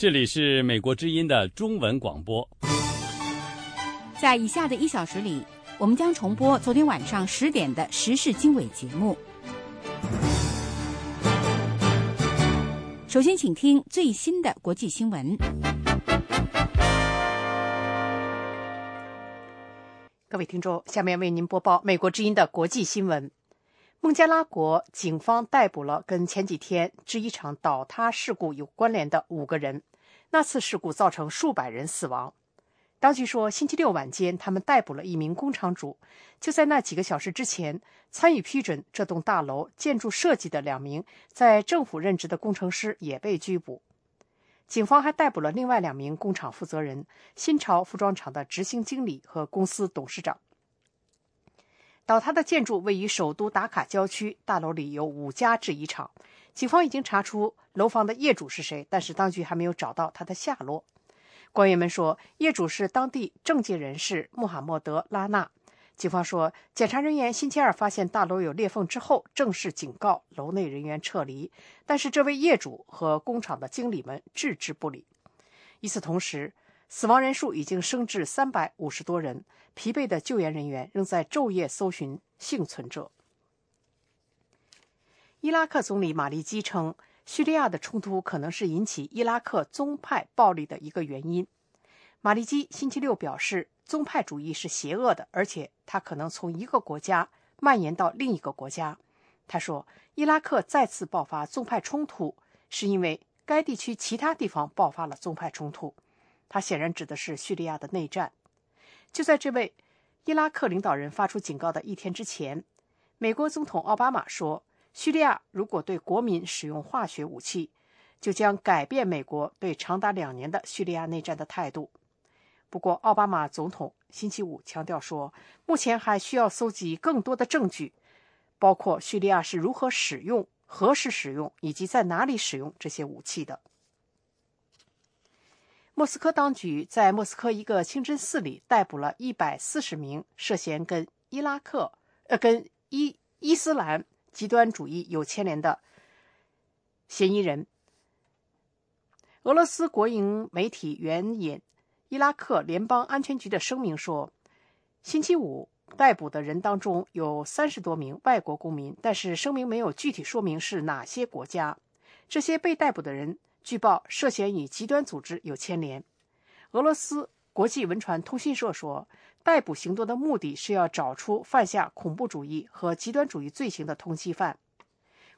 这里是美国之音的中文广播。在以下的一小时里，我们将重播昨天晚上十点的时事经纬节目。首先，请听最新的国际新闻。各位听众，下面为您播报美国之音的国际新闻。孟加拉国警方逮捕了跟前几天制衣厂倒塌事故有关联的五个人，那次事故造成数百人死亡。当局说，星期六晚间，他们逮捕了一名工厂主。就在那几个小时之前，参与批准这栋大楼建筑设计的两名在政府任职的工程师也被拘捕。警方还逮捕了另外两名工厂负责人：新潮服装厂的执行经理和公司董事长。倒塌的建筑位于首都达卡郊区，大楼里有五家制衣厂。警方已经查出楼房的业主是谁，但是当局还没有找到他的下落。官员们说，业主是当地政界人士穆罕默德·拉纳。警方说，检查人员星期二发现大楼有裂缝之后，正式警告楼内人员撤离，但是这位业主和工厂的经理们置之不理。与此同时，死亡人数已经升至三百五十多人，疲惫的救援人员仍在昼夜搜寻幸存者。伊拉克总理马利基称。叙利亚的冲突可能是引起伊拉克宗派暴力的一个原因。马利基星期六表示，宗派主义是邪恶的，而且它可能从一个国家蔓延到另一个国家。他说，伊拉克再次爆发宗派冲突，是因为该地区其他地方爆发了宗派冲突。他显然指的是叙利亚的内战。就在这位伊拉克领导人发出警告的一天之前，美国总统奥巴马说。叙利亚如果对国民使用化学武器，就将改变美国对长达两年的叙利亚内战的态度。不过，奥巴马总统星期五强调说，目前还需要搜集更多的证据，包括叙利亚是如何使用、何时使用以及在哪里使用这些武器的。莫斯科当局在莫斯科一个清真寺里逮捕了一百四十名涉嫌跟伊拉克、呃，跟伊伊斯兰。极端主义有牵连的嫌疑人。俄罗斯国营媒体援引伊拉克联邦安全局的声明说，星期五逮捕的人当中有三十多名外国公民，但是声明没有具体说明是哪些国家。这些被逮捕的人据报涉嫌与极端组织有牵连。俄罗斯国际文传通讯社说。逮捕行动的目的是要找出犯下恐怖主义和极端主义罪行的通缉犯。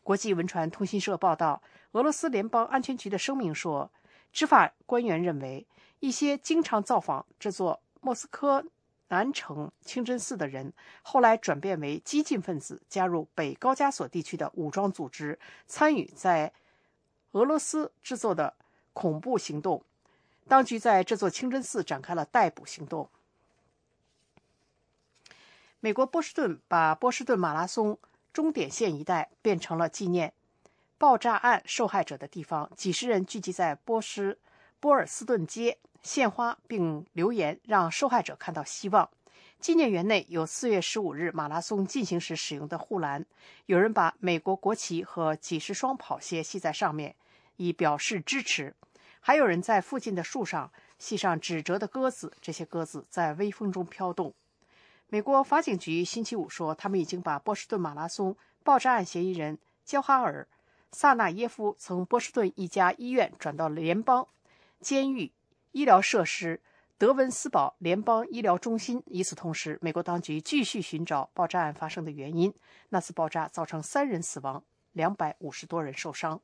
国际文传通讯社报道，俄罗斯联邦安全局的声明说，执法官员认为一些经常造访这座莫斯科南城清真寺的人，后来转变为激进分子，加入北高加索地区的武装组织，参与在俄罗斯制作的恐怖行动。当局在这座清真寺展开了逮捕行动。美国波士顿把波士顿马拉松终点线一带变成了纪念爆炸案受害者的地方。几十人聚集在波斯波尔斯顿街献花，并留言让受害者看到希望。纪念园内有四月十五日马拉松进行时使用的护栏，有人把美国国旗和几十双跑鞋系在上面，以表示支持。还有人在附近的树上系上纸折的鸽子，这些鸽子在微风中飘动。美国法警局星期五说，他们已经把波士顿马拉松爆炸案嫌疑人焦哈尔·萨纳耶夫从波士顿一家医院转到联邦监狱医疗设施德文斯堡联邦医疗中心。与此同时，美国当局继续寻找爆炸案发生的原因。那次爆炸造成三人死亡，两百五十多人受伤。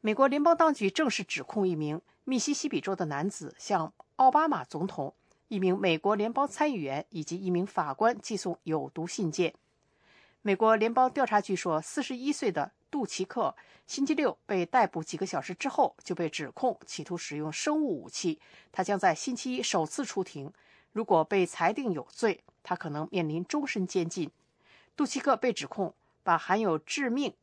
美国联邦当局正式指控一名密西西比州的男子向奥巴马总统。一名美国联邦参议员以及一名法官寄送有毒信件。美国联邦调查局说，四十一岁的杜奇克星期六被逮捕几个小时之后就被指控企图使用生物武器。他将在星期一首次出庭。如果被裁定有罪，他可能面临终身监禁。杜奇克被指控把含有致命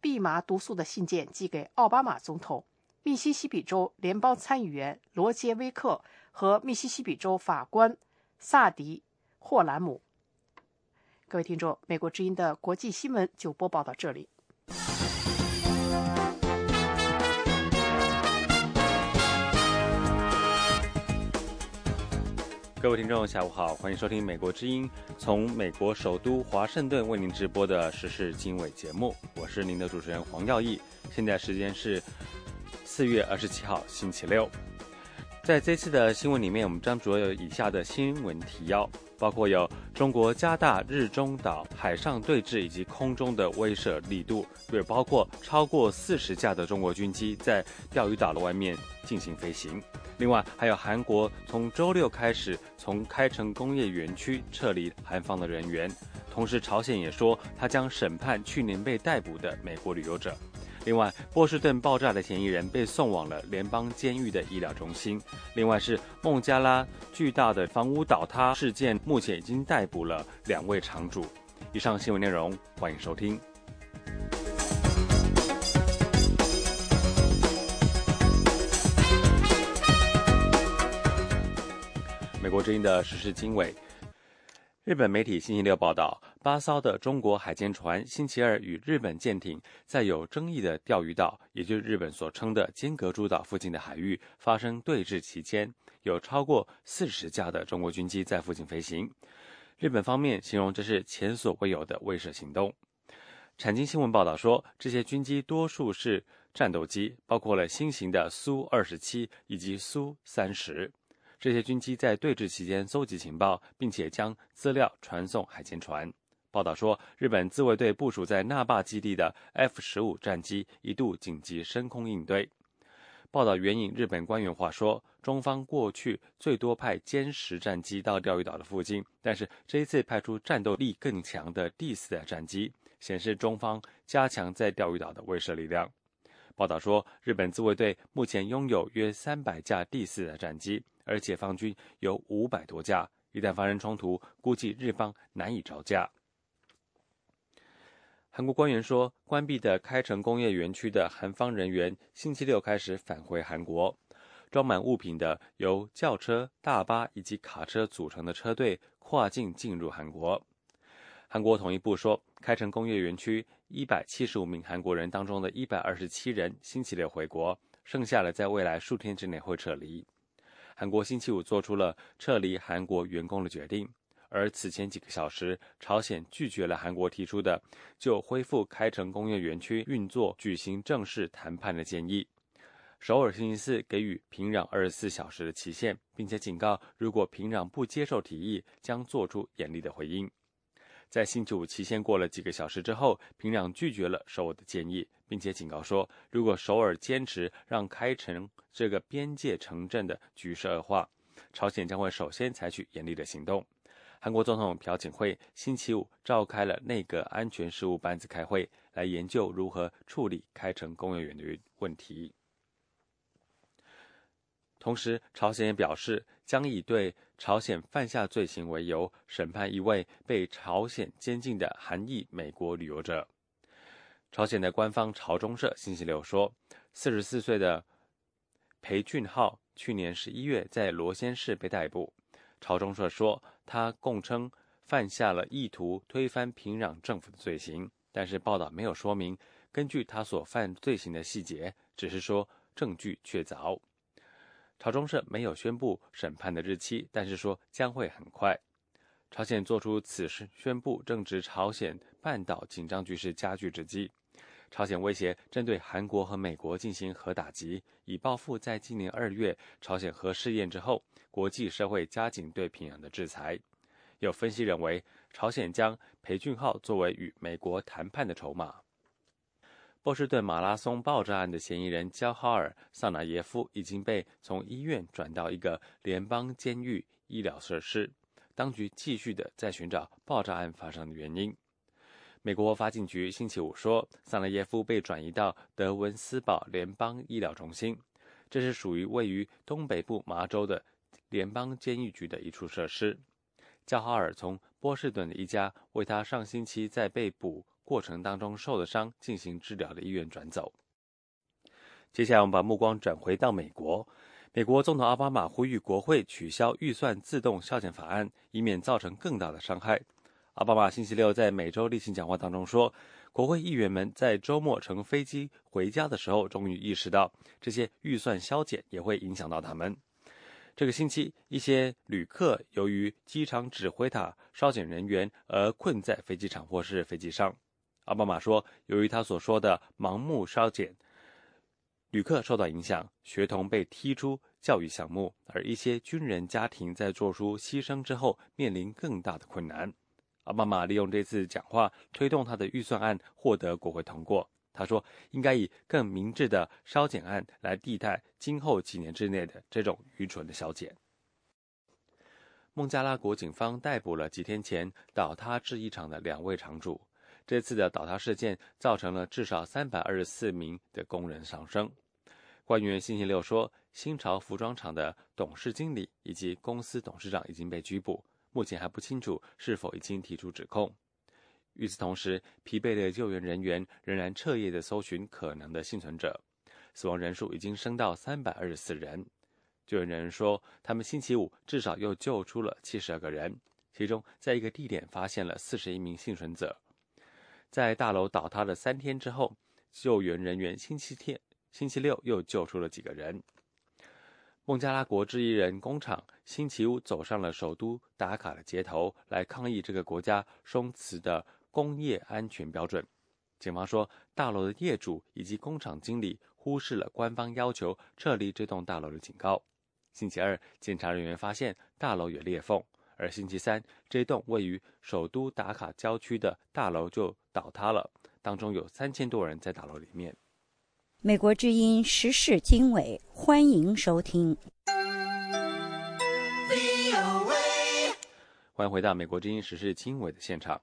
蓖麻毒素的信件寄给奥巴马总统、密西西比州联邦参议员罗杰威克。和密西西比州法官萨迪霍兰姆。各位听众美国之音的国际新闻就播报到这里。各位听众下午好欢迎收听美国之音从美国首都华盛顿为您直播的时事经纬节目。我是您的主持人黄耀义现在时间是四月二十七号星期六。在这次的新闻里面，我们将主要有以下的新闻提要，包括有中国加大日中岛海上对峙以及空中的威慑力度，也包括超过四十架的中国军机在钓鱼岛的外面进行飞行。另外，还有韩国从周六开始从开城工业园区撤离韩方的人员，同时朝鲜也说他将审判去年被逮捕的美国旅游者。另外，波士顿爆炸的嫌疑人被送往了联邦监狱的医疗中心。另外是孟加拉巨大的房屋倒塌事件，目前已经逮捕了两位场主。以上新闻内容，欢迎收听。美国之音的时事经纬。日本媒体星期六报道，八艘的中国海监船星期二与日本舰艇在有争议的钓鱼岛，也就是日本所称的尖阁诸岛附近的海域发生对峙期间，有超过四十架的中国军机在附近飞行。日本方面形容这是前所未有的威慑行动。产经新闻报道说，这些军机多数是战斗机，包括了新型的苏二十七以及苏三十。这些军机在对峙期间搜集情报，并且将资料传送海监船。报道说，日本自卫队部署在那霸基地的 F 十五战机一度紧急升空应对。报道援引日本官员话说，中方过去最多派歼十战机到钓鱼岛的附近，但是这一次派出战斗力更强的第四代战机，显示中方加强在钓鱼岛的威慑力量。报道说，日本自卫队目前拥有约三百架第四代战机。而解放军有五百多架，一旦发生冲突，估计日方难以招架。韩国官员说，关闭的开城工业园区的韩方人员星期六开始返回韩国，装满物品的由轿车、大巴以及卡车组成的车队跨境进入韩国。韩国统一部说，开城工业园区一百七十五名韩国人当中的一百二十七人星期六回国，剩下的在未来数天之内会撤离。韩国星期五做出了撤离韩国员工的决定，而此前几个小时，朝鲜拒绝了韩国提出的就恢复开城工业园区运作举行正式谈判的建议。首尔星期四给予平壤二十四小时的期限，并且警告，如果平壤不接受提议，将做出严厉的回应。在星期五期限过了几个小时之后，平壤拒绝了首尔的建议，并且警告说，如果首尔坚持让开城这个边界城镇的局势恶化，朝鲜将会首先采取严厉的行动。韩国总统朴槿惠星期五召开了内阁安全事务班子开会，来研究如何处理开城工业园的问题。同时，朝鲜也表示将以对朝鲜犯下罪行为由，审判一位被朝鲜监禁的韩裔美国旅游者。朝鲜的官方朝中社星期六说，四十四岁的裴俊浩去年十一月在罗先市被逮捕。朝中社说，他供称犯下了意图推翻平壤政府的罪行，但是报道没有说明根据他所犯罪行的细节，只是说证据确凿。朝中社没有宣布审判的日期，但是说将会很快。朝鲜做出此事宣布，正值朝鲜半岛紧张局势加剧之际。朝鲜威胁针对韩国和美国进行核打击，以报复在今年二月朝鲜核试验之后，国际社会加紧对平壤的制裁。有分析认为，朝鲜将裴俊浩作为与美国谈判的筹码。波士顿马拉松爆炸案的嫌疑人焦哈尔·萨纳耶夫已经被从医院转到一个联邦监狱医疗设施，当局继续的在寻找爆炸案发生的原因。美国法警局星期五说，萨纳耶夫被转移到德文斯堡联邦医疗中心，这是属于位于东北部麻州的联邦监狱局的一处设施。焦哈尔从波士顿的一家为他上星期在被捕。过程当中受了伤进行治疗的医院转走。接下来，我们把目光转回到美国。美国总统奥巴马呼吁国会取消预算自动削减法案，以免造成更大的伤害。奥巴马星期六在每周例行讲话当中说，国会议员们在周末乘飞机回家的时候，终于意识到这些预算削减也会影响到他们。这个星期，一些旅客由于机场指挥塔烧减人员而困在飞机场或是飞机上。奥巴马说，由于他所说的盲目烧减，旅客受到影响，学童被踢出教育项目，而一些军人家庭在做出牺牲之后面临更大的困难。奥巴马利用这次讲话推动他的预算案获得国会通过。他说：“应该以更明智的烧减案来替代今后几年之内的这种愚蠢的削减。”孟加拉国警方逮捕了几天前倒塌制衣厂的两位厂主。这次的倒塌事件造成了至少三百二十四名的工人丧生。官员星期六说，新潮服装厂的董事经理以及公司董事长已经被拘捕，目前还不清楚是否已经提出指控。与此同时，疲惫的救援人员仍然彻夜的搜寻可能的幸存者，死亡人数已经升到三百二十四人。救援人员说，他们星期五至少又救出了七十二个人，其中在一个地点发现了四十一名幸存者。在大楼倒塌的三天之后，救援人员星期天、星期六又救出了几个人。孟加拉国制衣人工厂星期五走上了首都达卡的街头，来抗议这个国家松弛的。工业安全标准，警方说，大楼的业主以及工厂经理忽视了官方要求撤离这栋大楼的警告。星期二，检查人员发现大楼有裂缝，而星期三，这栋位于首都达卡郊区的大楼就倒塌了，当中有三千多人在大楼里面。美国之音时事经纬，欢迎收听。欢迎回到美国之音时事经纬的现场。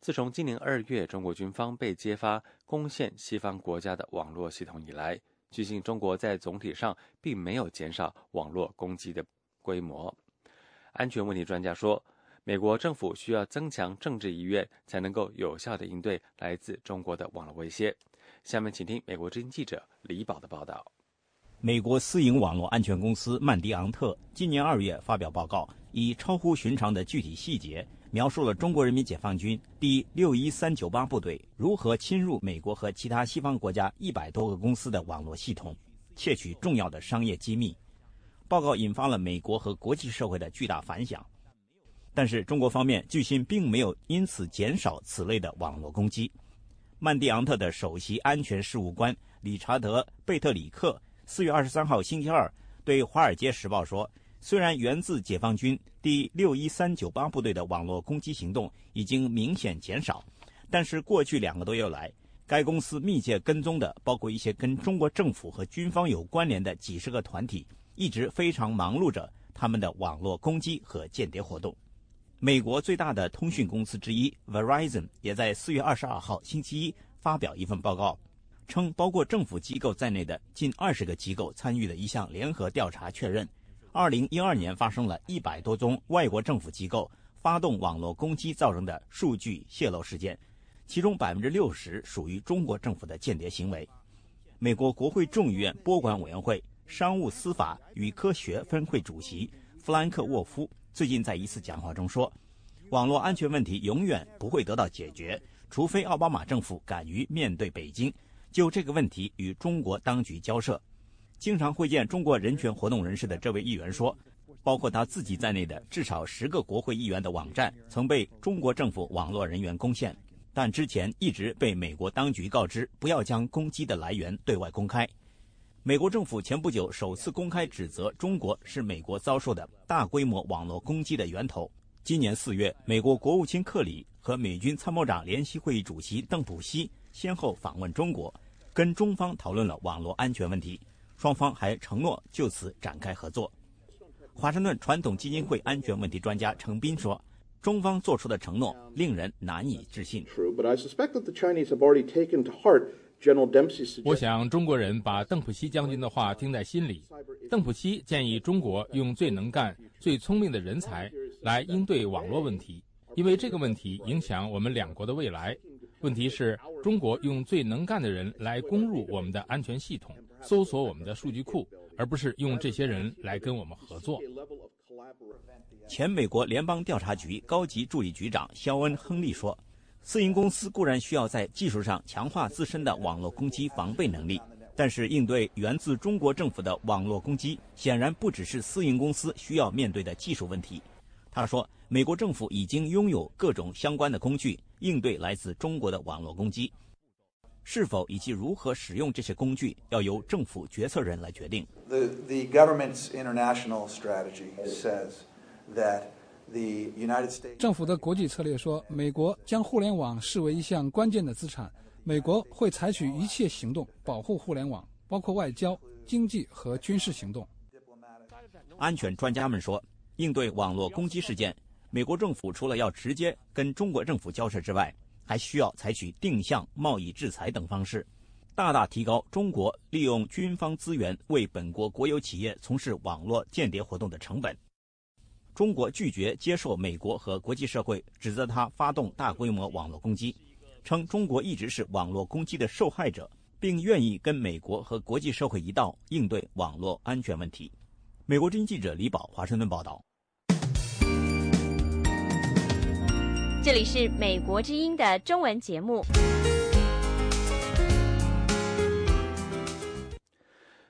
自从今年二月中国军方被揭发攻陷西方国家的网络系统以来，据信中国在总体上并没有减少网络攻击的规模。安全问题专家说，美国政府需要增强政治意愿，才能够有效的应对来自中国的网络威胁。下面请听美国之音记者李宝的报道。美国私营网络安全公司曼迪昂特今年二月发表报告，以超乎寻常的具体细节。描述了中国人民解放军第六一三九八部队如何侵入美国和其他西方国家一百多个公司的网络系统，窃取重要的商业机密。报告引发了美国和国际社会的巨大反响。但是，中国方面据信并没有因此减少此类的网络攻击。曼蒂昂特的首席安全事务官理查德·贝特里克四月二十三号星期二对《华尔街时报》说。虽然源自解放军第六一三九八部队的网络攻击行动已经明显减少，但是过去两个多月来，该公司密切跟踪的包括一些跟中国政府和军方有关联的几十个团体，一直非常忙碌着他们的网络攻击和间谍活动。美国最大的通讯公司之一 Verizon 也在四月二十二号星期一发表一份报告，称包括政府机构在内的近二十个机构参与的一项联合调查确认。二零一二年发生了一百多宗外国政府机构发动网络攻击造成的数据泄露事件，其中百分之六十属于中国政府的间谍行为。美国国会众议院拨管委员会商务、司法与科学分会主席弗兰克沃夫最近在一次讲话中说：“网络安全问题永远不会得到解决，除非奥巴马政府敢于面对北京，就这个问题与中国当局交涉。”经常会见中国人权活动人士的这位议员说，包括他自己在内的至少十个国会议员的网站曾被中国政府网络人员攻陷，但之前一直被美国当局告知不要将攻击的来源对外公开。美国政府前不久首次公开指责中国是美国遭受的大规模网络攻击的源头。今年四月，美国国务卿克里和美军参谋长联席会议主席邓普西先后访问中国，跟中方讨论了网络安全问题。双方还承诺就此展开合作。华盛顿传统基金会安全问题专家程斌说：“中方做出的承诺令人难以置信。”我想中国人把邓普西将军的话听在心里。邓普西建议中国用最能干、最聪明的人才来应对网络问题，因为这个问题影响我们两国的未来。问题是，中国用最能干的人来攻入我们的安全系统。搜索我们的数据库，而不是用这些人来跟我们合作。前美国联邦调查局高级助理局长肖恩·亨利说：“私营公司固然需要在技术上强化自身的网络攻击防备能力，但是，应对源自中国政府的网络攻击，显然不只是私营公司需要面对的技术问题。他说，美国政府已经拥有各种相关的工具应对来自中国的网络攻击，是否以及如何使用这些工具，要由政府决策人来决定。The the government's international strategy says that 政府的国际策略说，美国将互联网视为一项关键的资产。美国会采取一切行动保护互联网，包括外交、经济和军事行动。安全专家们说，应对网络攻击事件，美国政府除了要直接跟中国政府交涉之外，还需要采取定向贸易制裁等方式，大大提高中国利用军方资源为本国国有企业从事网络间谍活动的成本。中国拒绝接受美国和国际社会指责他发动大规模网络攻击。称中国一直是网络攻击的受害者，并愿意跟美国和国际社会一道应对网络安全问题。美国之音记者李宝华盛顿报道。这里是美国之音的中文节目。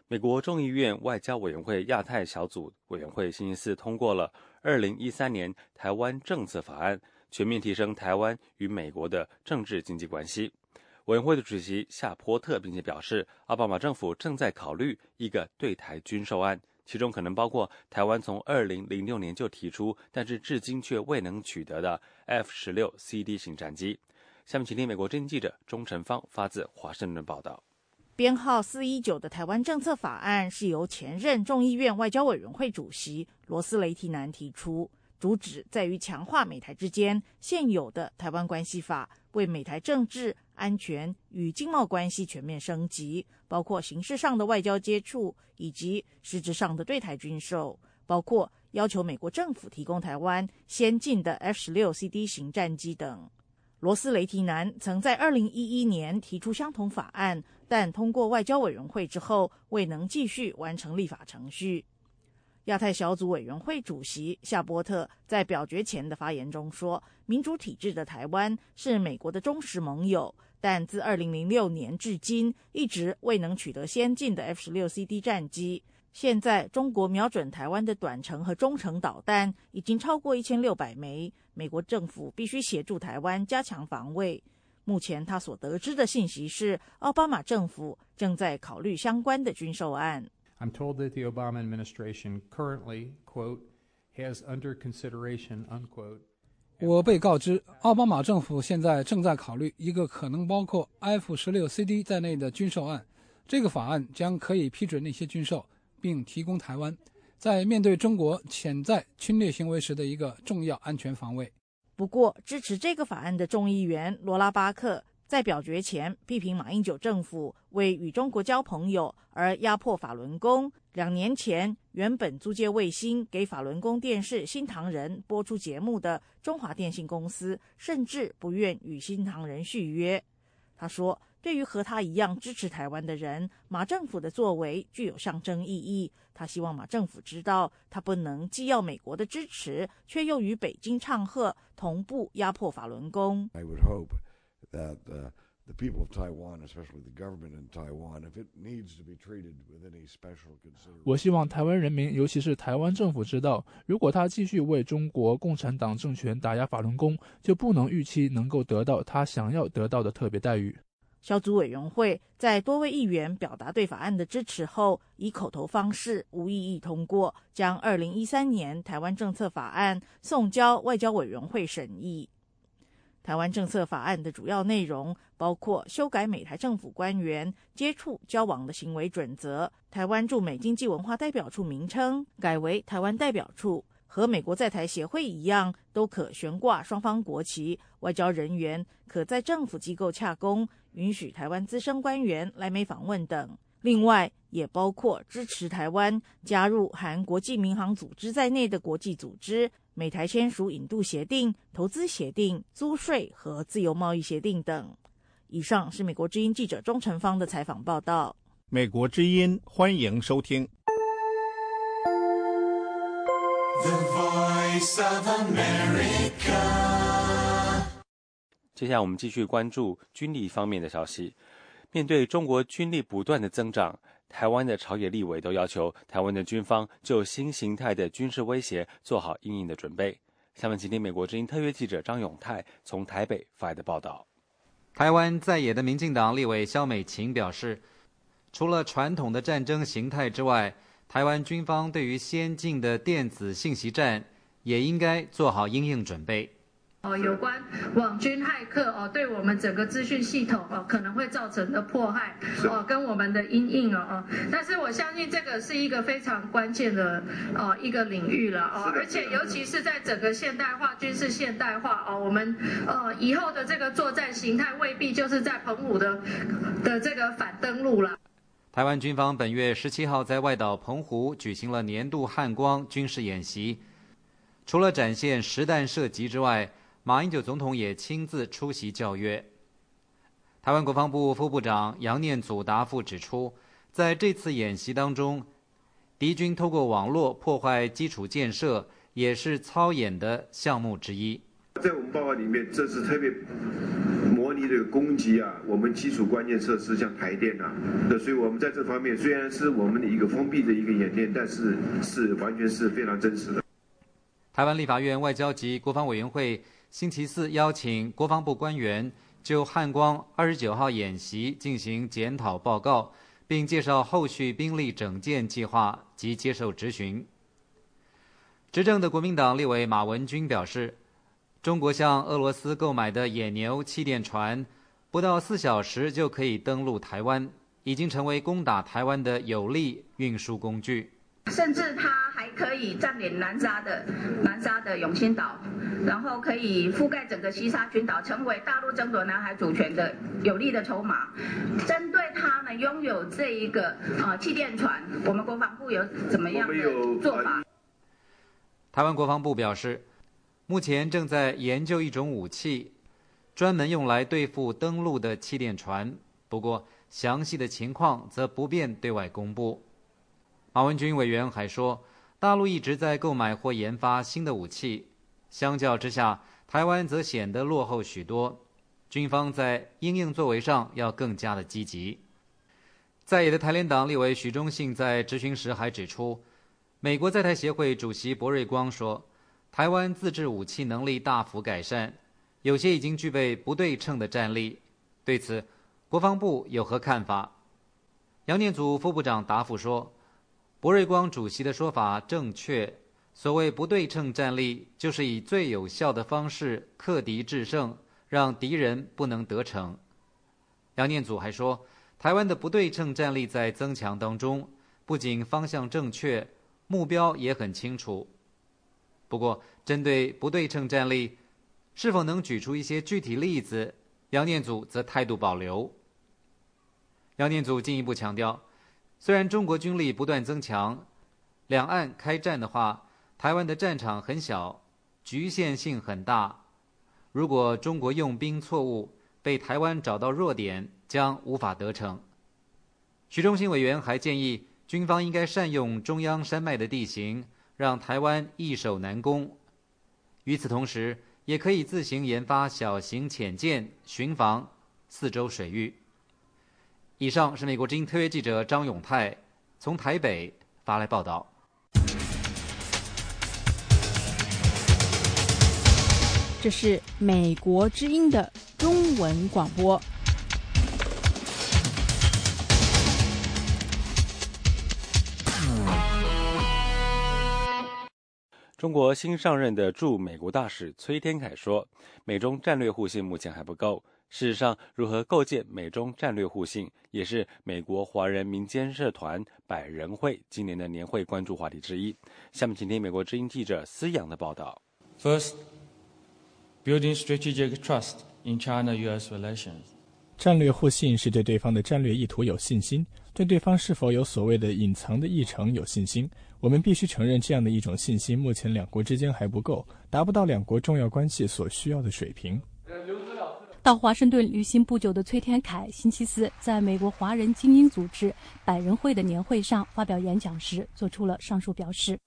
美国众议院外交委员会亚太小组委员会星期四通过了二零一三年台湾政策法案。全面提升台湾与美国的政治经济关系。委员会的主席夏波特并且表示，奥巴马政府正在考虑一个对台军售案，其中可能包括台湾从二零零六年就提出，但是至今却未能取得的 F 十六 CD 型战机。下面请听美国侦记者钟成芳发自华盛顿报道。编号四一九的台湾政策法案是由前任众议院外交委员会主席罗斯雷提南提出。主旨在于强化美台之间现有的《台湾关系法》，为美台政治、安全与经贸关系全面升级，包括形式上的外交接触以及实质上的对台军售，包括要求美国政府提供台湾先进的 F 十六 CD 型战机等。罗斯雷提南曾在二零一一年提出相同法案，但通过外交委员会之后未能继续完成立法程序。亚太小组委员会主席夏波特在表决前的发言中说：“民主体制的台湾是美国的忠实盟友，但自2006年至今一直未能取得先进的 F-16CD 战机。现在中国瞄准台湾的短程和中程导弹已经超过1600枚，美国政府必须协助台湾加强防卫。目前他所得知的信息是，奥巴马政府正在考虑相关的军售案。” I'm told that the Obama administration currently, quote, has under consideration, unquote. 我被告知，奥巴马政府现在正在考虑一个可能包括 F-16CD 在内的军售案。这个法案将可以批准那些军售，并提供台湾在面对中国潜在侵略行为时的一个重要安全防卫。不过，支持这个法案的众议员罗拉巴克。在表决前，批评马英九政府为与中国交朋友而压迫法轮功。两年前，原本租借卫星给法轮功电视《新唐人》播出节目的中华电信公司，甚至不愿与新唐人续约。他说：“对于和他一样支持台湾的人，马政府的作为具有象征意义。他希望马政府知道，他不能既要美国的支持，却又与北京唱和，同步压迫法轮功。” that the people of Taiwan, especially the government in Taiwan, if it needs to be treated with any special consideration. 我希望台湾人民，尤其是台湾政府知道，如果他继续为中国共产党政权打压法轮功，就不能预期能够得到他想要得到的特别待遇。小组委员会在多位议员表达对法案的支持后，以口头方式无异议通过，将二零一三年台湾政策法案送交外交委员会审议。台湾政策法案的主要内容包括修改美台政府官员接触交往的行为准则，台湾驻美经济文化代表处名称改为台湾代表处，和美国在台协会一样，都可悬挂双方国旗。外交人员可在政府机构洽公，允许台湾资深官员来美访问等。另外，也包括支持台湾加入含国际民航组织在内的国际组织。美台签署引渡协定、投资协定、租税和自由贸易协定等。以上是美国之音记者钟成芳的采访报道。美国之音欢迎收听。接下来我们继续关注军力方面的消息。面对中国军力不断的增长，台湾的朝野立委都要求台湾的军方就新形态的军事威胁做好应应的准备。下面请听美国之音特约记者张永泰从台北发来的报道。台湾在野的民进党立委肖美琴表示，除了传统的战争形态之外，台湾军方对于先进的电子信息战也应该做好应应准备。哦，有关网军骇客哦，对我们整个资讯系统哦可能会造成的迫害哦，跟我们的阴影哦哦，但是我相信这个是一个非常关键的哦一个领域了哦，而且尤其是在整个现代化军事现代化哦，我们呃以后的这个作战形态未必就是在澎湖的的这个反登陆了。台湾军方本月十七号在外岛澎湖举行了年度汉光军事演习，除了展现实弹射击之外，马英九总统也亲自出席教约。台湾国防部副部长杨念祖答复指出，在这次演习当中，敌军透过网络破坏基础建设，也是操演的项目之一。在我们报告里面，这是特别模拟这个攻击啊，我们基础关键设施像台电啊，那所以我们在这方面虽然是我们的一个封闭的一个演练，但是是完全是非常真实的。台湾立法院外交及国防委员会。星期四邀请国防部官员就汉光二十九号演习进行检讨报告，并介绍后续兵力整建计划及接受质询。执政的国民党立委马文君表示，中国向俄罗斯购买的野牛气垫船，不到四小时就可以登陆台湾，已经成为攻打台湾的有力运输工具。甚至它还可以占领南沙的南沙的永兴岛，然后可以覆盖整个西沙群岛，成为大陆争夺南海主权的有力的筹码。针对他们拥有这一个啊气垫船，我们国防部有怎么样的做法？台湾国防部表示，目前正在研究一种武器，专门用来对付登陆的气垫船，不过详细的情况则不便对外公布。马文君委员还说，大陆一直在购买或研发新的武器，相较之下，台湾则显得落后许多。军方在应应作为上要更加的积极。在野的台联党立委许忠信在质询时还指出，美国在台协会主席博瑞光说，台湾自制武器能力大幅改善，有些已经具备不对称的战力。对此，国防部有何看法？杨念祖副部长答复说。博瑞光主席的说法正确。所谓不对称战力，就是以最有效的方式克敌制胜，让敌人不能得逞。杨念祖还说，台湾的不对称战力在增强当中，不仅方向正确，目标也很清楚。不过，针对不对称战力，是否能举出一些具体例子？杨念祖则态度保留。杨念祖进一步强调。虽然中国军力不断增强，两岸开战的话，台湾的战场很小，局限性很大。如果中国用兵错误，被台湾找到弱点，将无法得逞。徐忠信委员还建议，军方应该善用中央山脉的地形，让台湾易守难攻。与此同时，也可以自行研发小型潜舰，巡防四周水域。以上是美国之音特约记者张永泰从台北发来报道。这是美国之音的中文广播。中国新上任的驻美国大使崔天凯说：“美中战略互信目前还不够。”事实上，如何构建美中战略互信，也是美国华人民间社团百人会今年的年会关注话题之一。下面请听美国之音记者思阳的报道。First, building strategic trust in China-U.S. relations. 战略互信是对对方的战略意图有信心，对对方是否有所谓的隐藏的议程有信心。我们必须承认，这样的一种信心，目前两国之间还不够，达不到两国重要关系所需要的水平。到华盛顿旅行不久的崔天凯，星期四在美国华人精英组织百人会的年会上发表演讲时，做出了上述表示。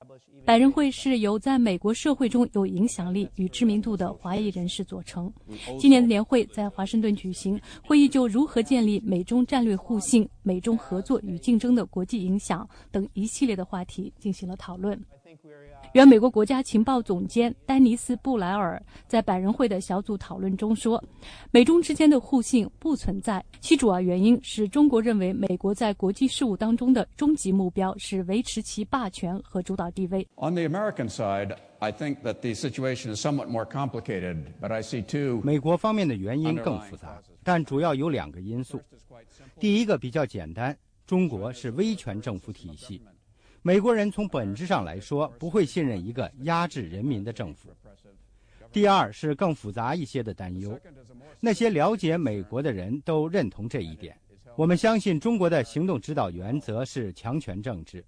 百人会是由在美国社会中有影响力与知名度的华裔人士组成。今年的年会在华盛顿举行，会议就如何建立美中战略互信、美中合作与竞争的国际影响等一系列的话题进行了讨论。原美国国家情报总监丹尼斯·布莱尔在百人会的小组讨论中说：“美中之间的互信不存在，其主要原因是中国认为美国在国际事务当中的终极目标是维持其霸权和主导地位。” On the American side, I think that the situation is somewhat more complicated, but I see two. 美国方面的原因更复杂，但主要有两个因素。第一个比较简单，中国是威权政府体系。美国人从本质上来说不会信任一个压制人民的政府。第二是更复杂一些的担忧，那些了解美国的人都认同这一点。我们相信中国的行动指导原则是强权政治，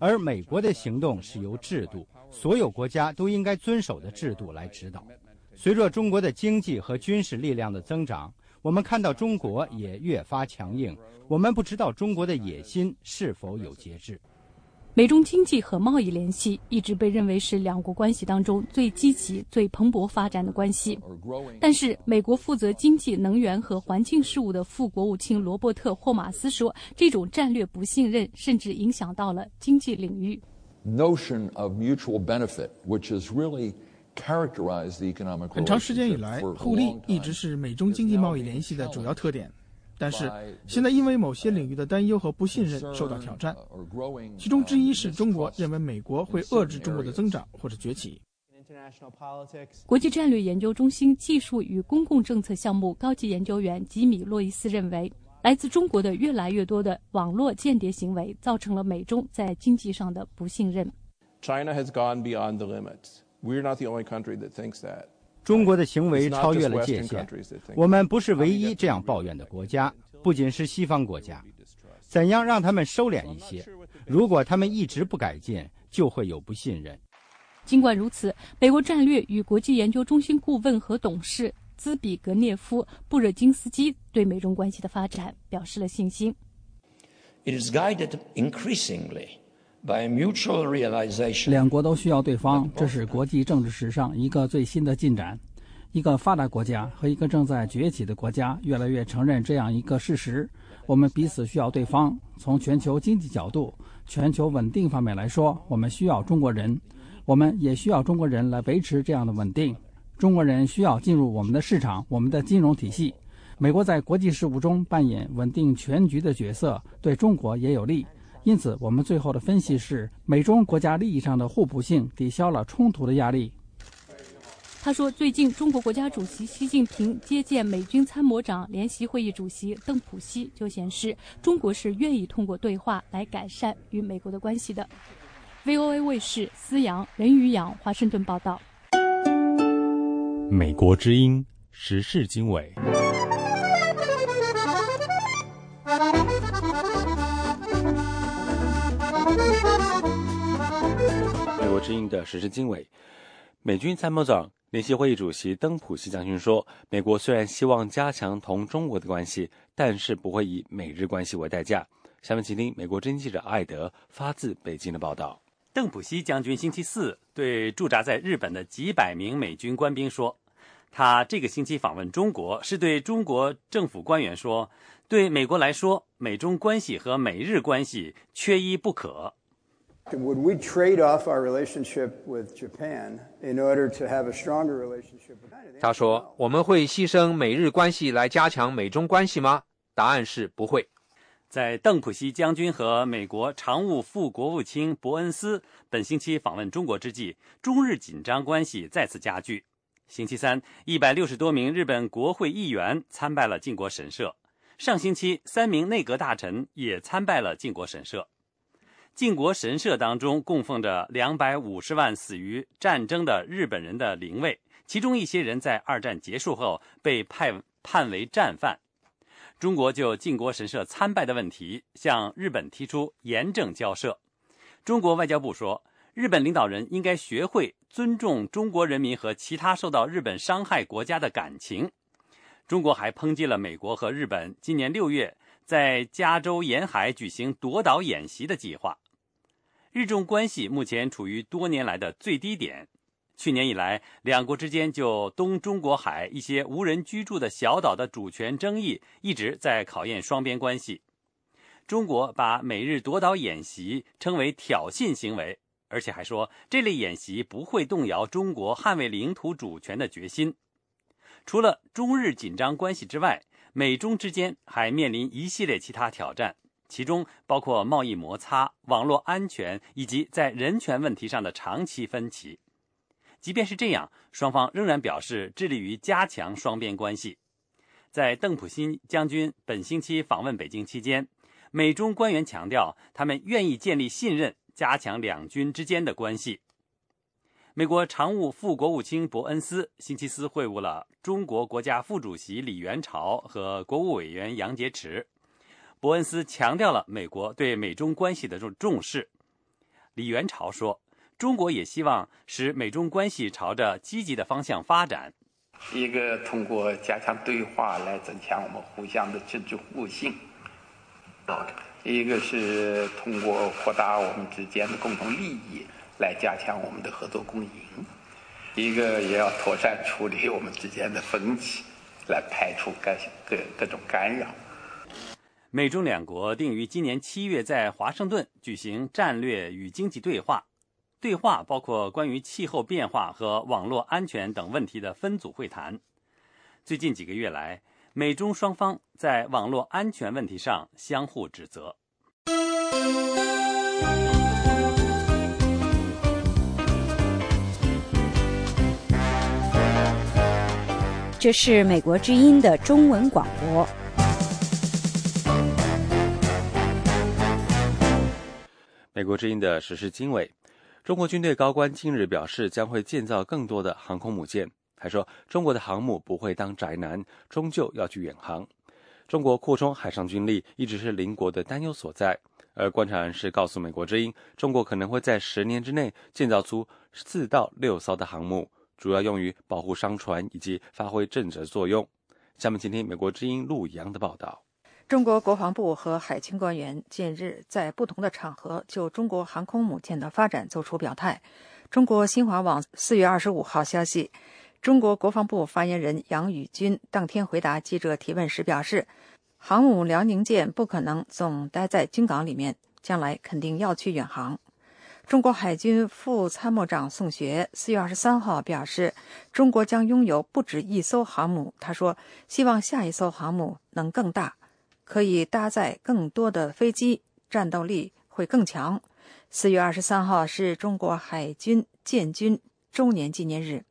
而美国的行动是由制度，所有国家都应该遵守的制度来指导。随着中国的经济和军事力量的增长，我们看到中国也越发强硬。我们不知道中国的野心是否有节制。美中经济和贸易联系一直被认为是两国关系当中最积极、最蓬勃发展的关系。但是，美国负责经济、能源和环境事务的副国务卿罗伯特·霍马斯说，这种战略不信任甚至影响到了经济领域。Notion of mutual benefit, which is really characterized the economic. 很长时间以来，互利一直是美中经济贸易联系的主要特点。但是现在，因为某些领域的担忧和不信任受到挑战，其中之一是中国认为美国会遏制中国的增长或者崛起。国际战略研究中心技术与公共政策项目高级研究员吉米·洛伊斯认为，来自中国的越来越多的网络间谍行为，造成了美中在经济上的不信任。China has gone beyond the limits. We're not the only country that thinks that. 中国的行为超越了界限，我们不是唯一这样抱怨的国家，不仅是西方国家。怎样让他们收敛一些？如果他们一直不改进，就会有不信任。尽管如此，美国战略与国际研究中心顾问和董事兹比格涅夫·布热津斯基对美中关系的发展表示了信心。It is guided increasingly. 两国都需要对方，这是国际政治史上一个最新的进展。一个发达国家和一个正在崛起的国家越来越承认这样一个事实：我们彼此需要对方。从全球经济角度、全球稳定方面来说，我们需要中国人，我们也需要中国人来维持这样的稳定。中国人需要进入我们的市场、我们的金融体系。美国在国际事务中扮演稳定全局的角色，对中国也有利。因此，我们最后的分析是，美中国家利益上的互补性抵消了冲突的压力。他说，最近中国国家主席习近平接见美军参谋长联席会议主席邓普西，就显示中国是愿意通过对话来改善与美国的关系的。VOA 卫视思阳、任宇阳华盛顿报道。美国之音时事经纬。国之音的时事经纬，美军参谋长联席会议主席登普西将军说：“美国虽然希望加强同中国的关系，但是不会以美日关系为代价。”下面请听美国之音记者艾德发自北京的报道。邓普西将军星期四对驻扎在日本的几百名美军官兵说：“他这个星期访问中国，是对中国政府官员说，对美国来说，美中关系和美日关系缺一不可。” Would we trade off our relationship with Japan in order to have a stronger relationship? with that? 他说：“我们会牺牲美日关系来加强美中关系吗？”答案是不会。在邓普西将军和美国常务副国务卿伯恩斯本星期访问中国之际，中日紧张关系再次加剧。星期三，一百六十多名日本国会议员参拜了靖国神社。上星期，三名内阁大臣也参拜了靖国神社。靖国神社当中供奉着两百五十万死于战争的日本人的灵位，其中一些人在二战结束后被判判为战犯。中国就靖国神社参拜的问题向日本提出严正交涉。中国外交部说，日本领导人应该学会尊重中国人民和其他受到日本伤害国家的感情。中国还抨击了美国和日本今年六月在加州沿海举行夺岛演习的计划。日中关系目前处于多年来的最低点。去年以来，两国之间就东中国海一些无人居住的小岛的主权争议一直在考验双边关系。中国把美日夺岛演习称为挑衅行为，而且还说这类演习不会动摇中国捍卫领土主权的决心。除了中日紧张关系之外，美中之间还面临一系列其他挑战，其中包括贸易摩擦、网络安全以及在人权问题上的长期分歧。即便是这样，双方仍然表示致力于加强双边关系。在邓普新将军本星期访问北京期间，美中官员强调，他们愿意建立信任，加强两军之间的关系。美国常务副国务卿伯恩斯星期四会晤了中国国家副主席李元朝和国务委员杨洁篪。伯恩斯强调了美国对美中关系的重重视。李元朝说：“中国也希望使美中关系朝着积极的方向发展。一个通过加强对话来增强我们互相的政治互信；一个是通过扩大我们之间的共同利益。”来加强我们的合作共赢，一个也要妥善处理我们之间的分歧，来排除各各各种干扰。美中两国定于今年七月在华盛顿举行战略与经济对话，对话包括关于气候变化和网络安全等问题的分组会谈。最近几个月来，美中双方在网络安全问题上相互指责。这是美国之音的中文广播。美国之音的时事经纬，中国军队高官近日表示将会建造更多的航空母舰，还说中国的航母不会当宅男，终究要去远航。中国扩充海上军力一直是邻国的担忧所在，而观察人士告诉美国之音，中国可能会在十年之内建造出四到六艘的航母。主要用于保护商船以及发挥震慑作用。下面请听美国之音陆洋的报道。中国国防部和海军官员近日在不同的场合就中国航空母舰的发展作出表态。中国新华网四月二十五号消息，中国国防部发言人杨宇军当天回答记者提问时表示，航母辽宁舰不可能总待在军港里面，将来肯定要去远航。中国海军副参谋长宋学四月二十三号表示，中国将拥有不止一艘航母。他说：“希望下一艘航母能更大，可以搭载更多的飞机，战斗力会更强。”四月二十三号是中国海军建军周年纪念日。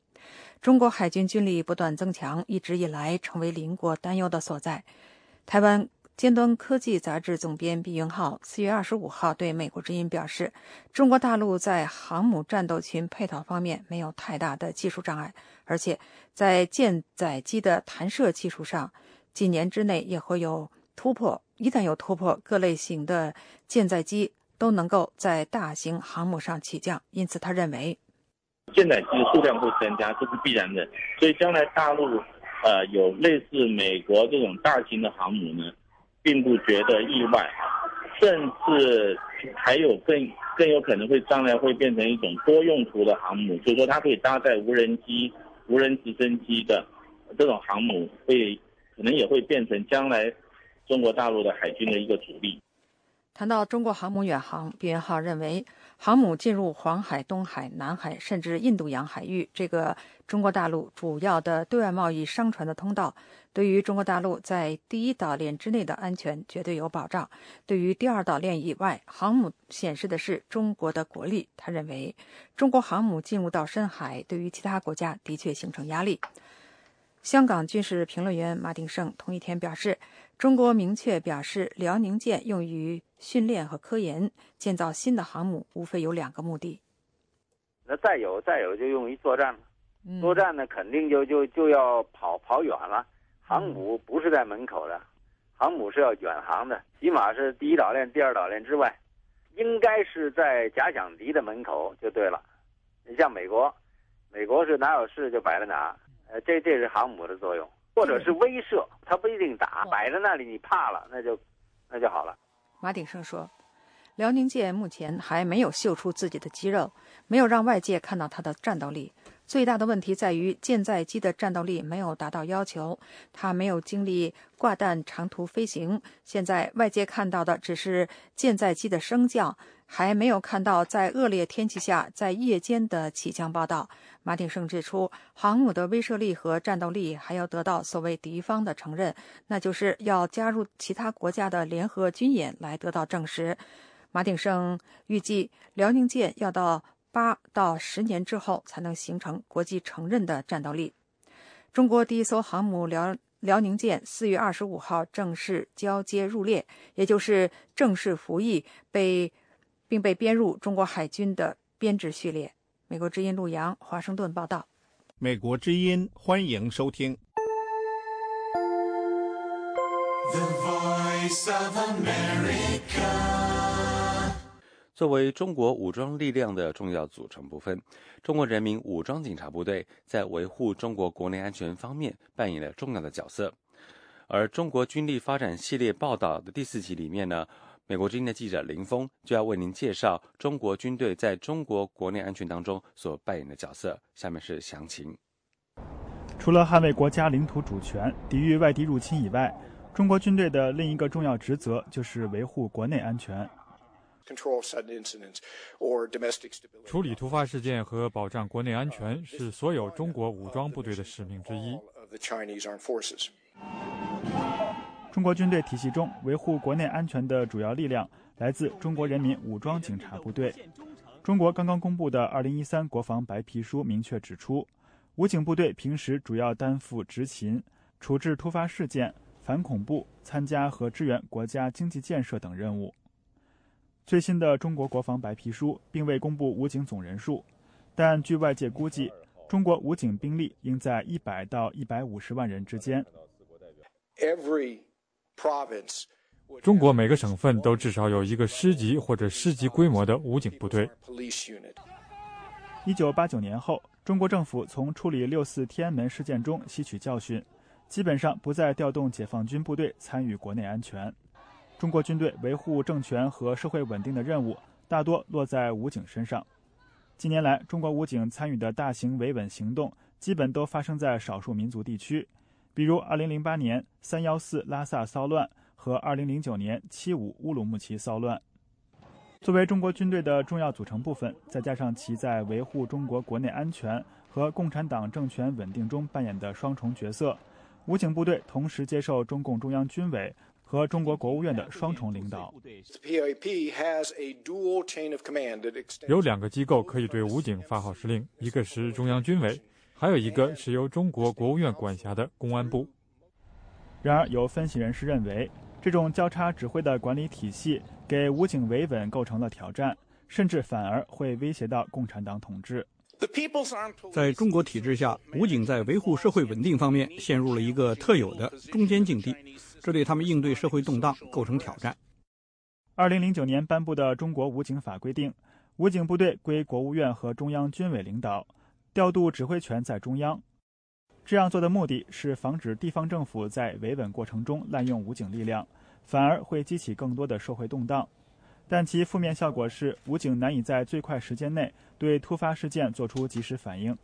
中国海军军力不断增强，一直以来成为邻国担忧的所在。台湾。尖端科技杂志总编毕云浩四月二十五号对美国之音表示，中国大陆在航母战斗群配套方面没有太大的技术障碍，而且在舰载机的弹射技术上，几年之内也会有突破。一旦有突破，各类型的舰载机都能够在大型航母上起降。因此，他认为舰载机数量会增加，这是必然的。所以，将来大陆呃有类似美国这种大型的航母呢？并不觉得意外，甚至还有更更有可能会将来会变成一种多用途的航母，就是说它可以搭载无人机、无人直升机的这种航母，会可能也会变成将来中国大陆的海军的一个主力。谈到中国航母远航，毕元浩认为，航母进入黄海、东海、南海，甚至印度洋海域这个中国大陆主要的对外贸易商船的通道，对于中国大陆在第一岛链之内的安全绝对有保障。对于第二岛链以外，航母显示的是中国的国力。他认为，中国航母进入到深海，对于其他国家的确形成压力。香港军事评论员马鼎盛同一天表示，中国明确表示，辽宁舰用于。训练和科研，建造新的航母，无非有两个目的。那再有，再有就用于作战了。作战呢，肯定就就就要跑跑远了。航母不是在门口的，航母是要远航的，起码是第一岛链、第二岛链之外，应该是在假想敌的门口就对了。你像美国，美国是哪有事就摆在哪，呃，这这是航母的作用。或者是威慑，他不一定打，摆在那里你怕了，那就那就好了。马鼎盛说。辽宁舰目前还没有秀出自己的肌肉，没有让外界看到它的战斗力。最大的问题在于舰载机的战斗力没有达到要求，它没有经历挂弹长途飞行。现在外界看到的只是舰载机的升降，还没有看到在恶劣天气下在夜间的起降报道。马鼎盛指出，航母的威慑力和战斗力还要得到所谓敌方的承认，那就是要加入其他国家的联合军演来得到证实。马鼎盛预计，辽宁舰要到八到十年之后才能形成国际承认的战斗力。中国第一艘航母辽辽宁舰四月二十五号正式交接入列，也就是正式服役，被并被编入中国海军的编制序列。美国之音陆洋华盛顿报道。美国之音欢迎收听。The Voice of America。作为中国武装力量的重要组成部分，中国人民武装警察部队在维护中国国内安全方面扮演了重要的角色。而中国军力发展系列报道的第四集里面呢，美国之音的记者林峰就要为您介绍中国军队在中国国内安全当中所扮演的角色。下面是详情。除了捍卫国家领土主权、抵御外敌入侵以外，中国军队的另一个重要职责就是维护国内安全。处理突发事件和保障国内安全是所有中国武装部队的使命之一。中国军队体系中，维护国内安全的主要力量来自中国人民武装警察部队。中国刚刚公布的《二零一三国防白皮书》明确指出，武警部队平时主要担负执勤、处置突发事件、反恐怖、参加和支援国家经济建设等任务。最新的中国国防白皮书并未公布武警总人数，但据外界估计，中国武警兵力应在一百到一百五十万人之间。中国每个省份都至少有一个师级或者师级规模的武警部队。一九八九年后，中国政府从处理六四天安门事件中吸取教训，基本上不再调动解放军部队参与国内安全。中国军队维护政权和社会稳定的任务大多落在武警身上。近年来，中国武警参与的大型维稳行动基本都发生在少数民族地区，比如2008年“三幺四”拉萨骚乱和2009年“七五”乌鲁木齐骚乱。作为中国军队的重要组成部分，再加上其在维护中国国内安全和共产党政权稳定中扮演的双重角色，武警部队同时接受中共中央军委。和中国国务院的双重领导，有两个机构可以对武警发号施令，一个是中央军委，还有一个是由中国国务院管辖的公安部。然而，有分析人士认为，这种交叉指挥的管理体系给武警维稳构成了挑战，甚至反而会威胁到共产党统治。在中国体制下，武警在维护社会稳定方面陷入了一个特有的中间境地。这对他们应对社会动荡构成挑战。二零零九年颁布的《中国武警法》规定，武警部队归国务院和中央军委领导，调度指挥权在中央。这样做的目的是防止地方政府在维稳过程中滥用武警力量，反而会激起更多的社会动荡。但其负面效果是，武警难以在最快时间内对突发事件做出及时反应。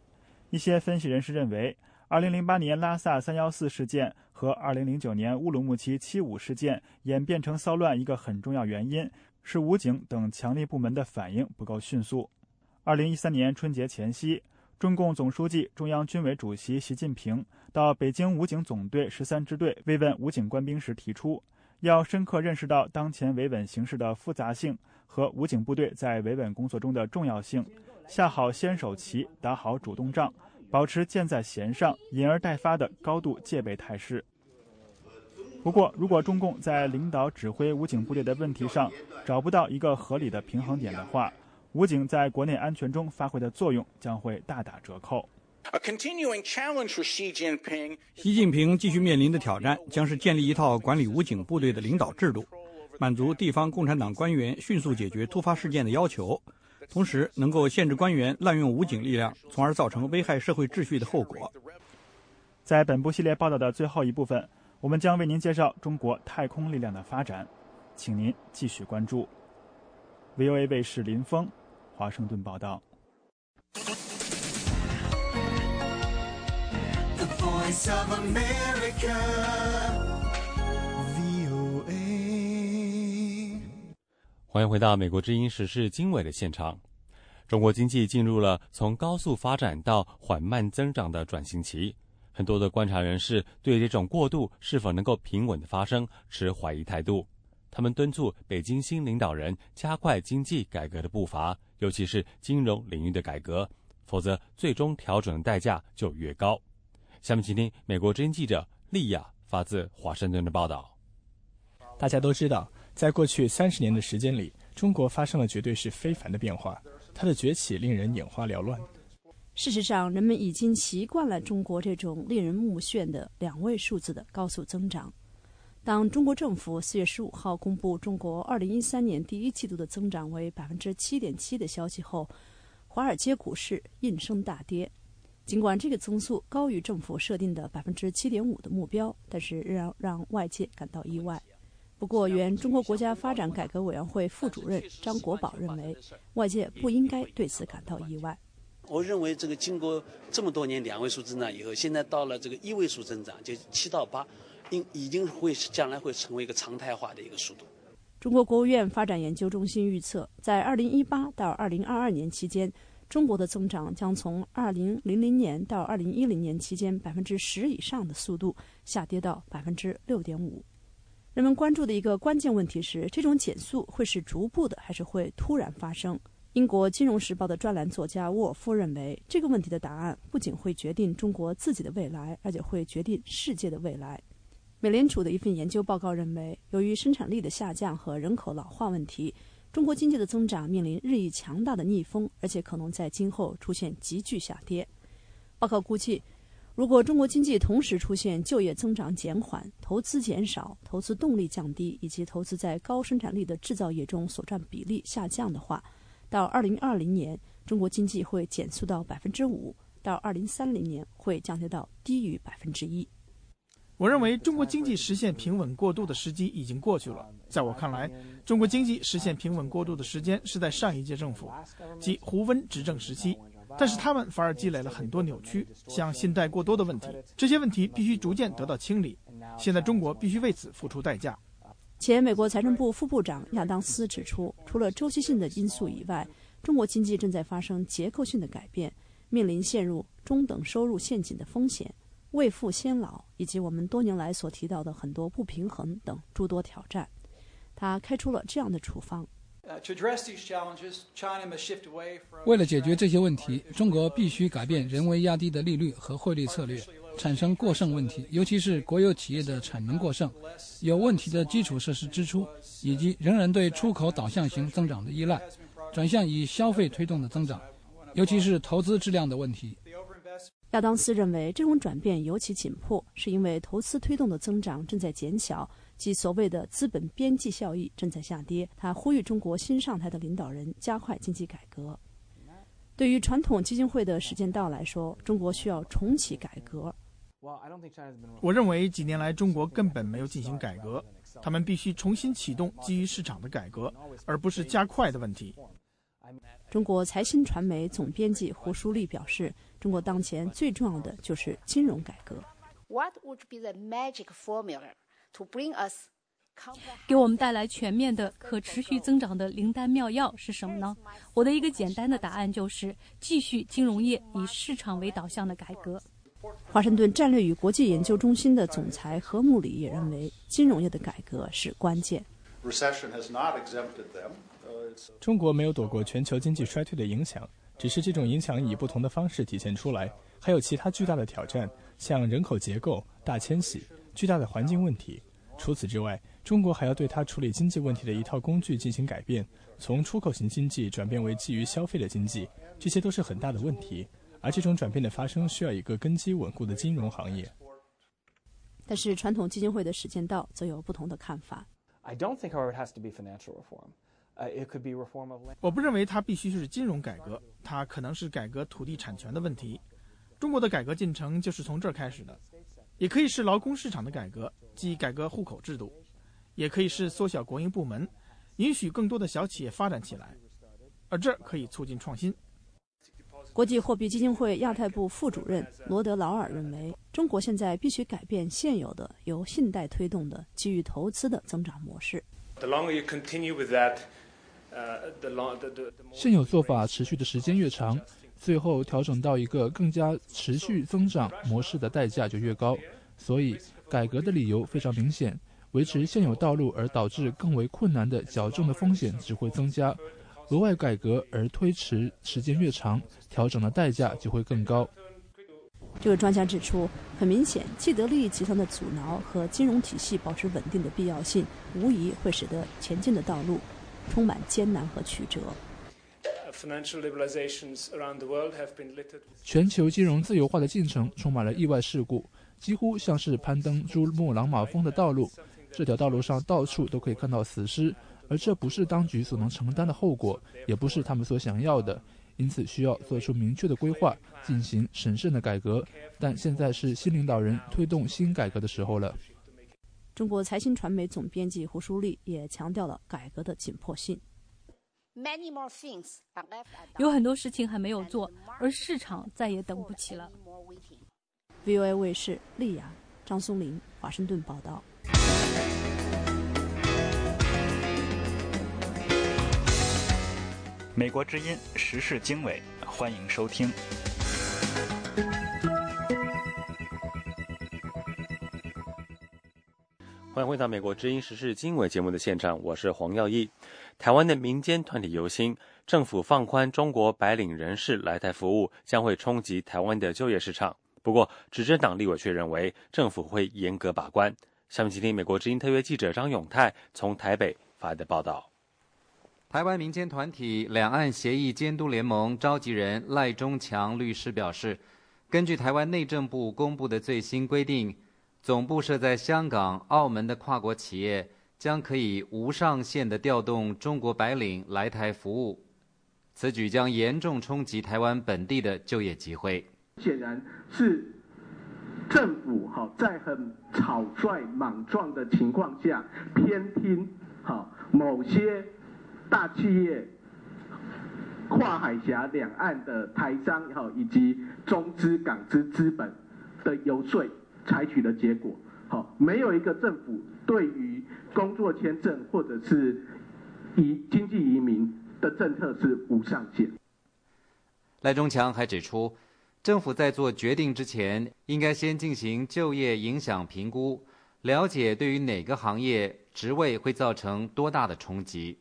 一些分析人士认为。二零零八年拉萨三幺四事件和二零零九年乌鲁木齐七五事件演变成骚乱，一个很重要原因是武警等强力部门的反应不够迅速。二零一三年春节前夕，中共总书记、中央军委主席习近平到北京武警总队十三支队慰问武警官兵时提出，要深刻认识到当前维稳形势的复杂性和武警部队在维稳工作中的重要性，下好先手棋，打好主动仗。保持箭在弦上、引而待发的高度戒备态势。不过，如果中共在领导指挥武警部队的问题上找不到一个合理的平衡点的话，武警在国内安全中发挥的作用将会大打折扣。习近平继续面临的挑战将是建立一套管理武警部队的领导制度，满足地方共产党官员迅速解决突发事件的要求。同时，能够限制官员滥用武警力量，从而造成危害社会秩序的后果。在本部系列报道的最后一部分，我们将为您介绍中国太空力量的发展，请您继续关注。VOA 卫视林峰，华盛顿报道。欢迎回到《美国之音时事经纬》的现场。中国经济进入了从高速发展到缓慢增长的转型期，很多的观察人士对这种过渡是否能够平稳的发生持怀疑态度。他们敦促北京新领导人加快经济改革的步伐，尤其是金融领域的改革，否则最终调整的代价就越高。下面请听美国之音记者利亚发自华盛顿的报道。大家都知道。在过去三十年的时间里，中国发生了绝对是非凡的变化。它的崛起令人眼花缭乱。事实上，人们已经习惯了中国这种令人目眩的两位数字的高速增长。当中国政府四月十五号公布中国二零一三年第一季度的增长为百分之七点七的消息后，华尔街股市应声大跌。尽管这个增速高于政府设定的百分之七点五的目标，但是仍然让外界感到意外。不过，原中国国家发展改革委员会副主任张国宝认为，外界不应该对此感到意外。我认为，这个经过这么多年两位数增长以后，现在到了这个一位数增长，就七到八，应已经会将来会成为一个常态化的一个速度。中国国务院发展研究中心预测，在二零一八到二零二二年期间，中国的增长将从二零零零年到二零一零年期间百分之十以上的速度下跌到百分之六点五。人们关注的一个关键问题是：这种减速会是逐步的，还是会突然发生？英国《金融时报》的专栏作家沃尔夫认为，这个问题的答案不仅会决定中国自己的未来，而且会决定世界的未来。美联储的一份研究报告认为，由于生产力的下降和人口老化问题，中国经济的增长面临日益强大的逆风，而且可能在今后出现急剧下跌。报告估计。如果中国经济同时出现就业增长减缓、投资减少、投资动力降低，以及投资在高生产力的制造业中所占比例下降的话，到二零二零年，中国经济会减速到百分之五；到二零三零年，会降低到低于百分之一。我认为中国经济实现平稳过渡的时机已经过去了。在我看来，中国经济实现平稳过渡的时间是在上一届政府，即胡温执政时期。但是他们反而积累了很多扭曲，像信贷过多的问题。这些问题必须逐渐得到清理。现在中国必须为此付出代价。前美国财政部副部长亚当斯指出，除了周期性的因素以外，中国经济正在发生结构性的改变，面临陷入中等收入陷阱的风险、未富先老，以及我们多年来所提到的很多不平衡等诸多挑战。他开出了这样的处方。为了解决这些问题，中国必须改变人为压低的利率和汇率策略，产生过剩问题，尤其是国有企业的产能过剩、有问题的基础设施支出，以及仍然对出口导向型增长的依赖，转向以消费推动的增长，尤其是投资质量的问题。亚当斯认为，这种转变尤其紧迫，是因为投资推动的增长正在减小。即所谓的资本边际效益正在下跌。他呼吁中国新上台的领导人加快经济改革。对于传统基金会的时间到来说，中国需要重启改革。我认为几年来中国根本没有进行改革，他们必须重新启动基于市场的改革，而不是加快的问题。中国财新传媒总编辑胡舒立表示，中国当前最重要的就是金融改革。What would be the magic formula? to bring us 给我们带来全面的可持续增长的灵丹妙药是什么呢？我的一个简单的答案就是继续金融业以市场为导向的改革。华盛顿战略与国际研究中心的总裁何穆里也认为，金融业的改革是关键。中国没有躲过全球经济衰退的影响，只是这种影响以不同的方式体现出来。还有其他巨大的挑战，像人口结构、大迁徙。巨大的环境问题。除此之外，中国还要对它处理经济问题的一套工具进行改变，从出口型经济转变为基于消费的经济，这些都是很大的问题。而这种转变的发生需要一个根基稳固的金融行业。但是，传统基金会的时间到则有不同的看法。我不认为它必须是金融改革，它可能是改革土地产权的问题。中国的改革进程就是从这儿开始的，也可以是劳工市场的改革，即改革户口制度，也可以是缩小国营部门，允许更多的小企业发展起来，而这可以促进创新。国际货币基金会亚太部副主任罗德劳尔认为，中国现在必须改变现有的由信贷推动的基于投资的增长模式。现有做法持续的时间越长，最后调整到一个更加持续增长模式的代价就越高。所以，改革的理由非常明显：维持现有道路而导致更为困难的矫正的风险只会增加。额外改革而推迟时间越长，调整的代价就会更高。这个专家指出，很明显，既得利益集团的阻挠和金融体系保持稳定的必要性，无疑会使得前进的道路充满艰难和曲折。全球金融自由化的进程充满了意外事故，几乎像是攀登珠穆朗玛峰的道路。这条道路上到处都可以看到死尸。而这不是当局所能承担的后果，也不是他们所想要的，因此需要做出明确的规划，进行审慎的改革。但现在是新领导人推动新改革的时候了。中国财新传媒总编辑胡舒立也强调了改革的紧迫性。有很多事情还没有做，而市场再也等不起了。VOA 卫视，丽雅、张松林，华盛顿报道。美国之音时事经纬，欢迎收听。欢迎回到美国之音时事经纬节目的现场，我是黄耀义。台湾的民间团体游心，政府放宽中国白领人士来台服务，将会冲击台湾的就业市场。不过，执政党立委却认为政府会严格把关。下面请听美国之音特约记者张永泰从台北发来的报道。台湾民间团体两岸协议监督联盟召集人赖中强律师表示，根据台湾内政部公布的最新规定，总部设在香港、澳门的跨国企业将可以无上限的调动中国白领来台服务，此举将严重冲击台湾本地的就业机会。显然是政府哈在很草率、莽撞的情况下偏听哈某些。大企业、跨海峡两岸的台商好以及中资港资资本的游说采取的结果，好，没有一个政府对于工作签证或者是移经济移民的政策是无上限。赖中强还指出，政府在做决定之前，应该先进行就业影响评估，了解对于哪个行业职位会造成多大的冲击。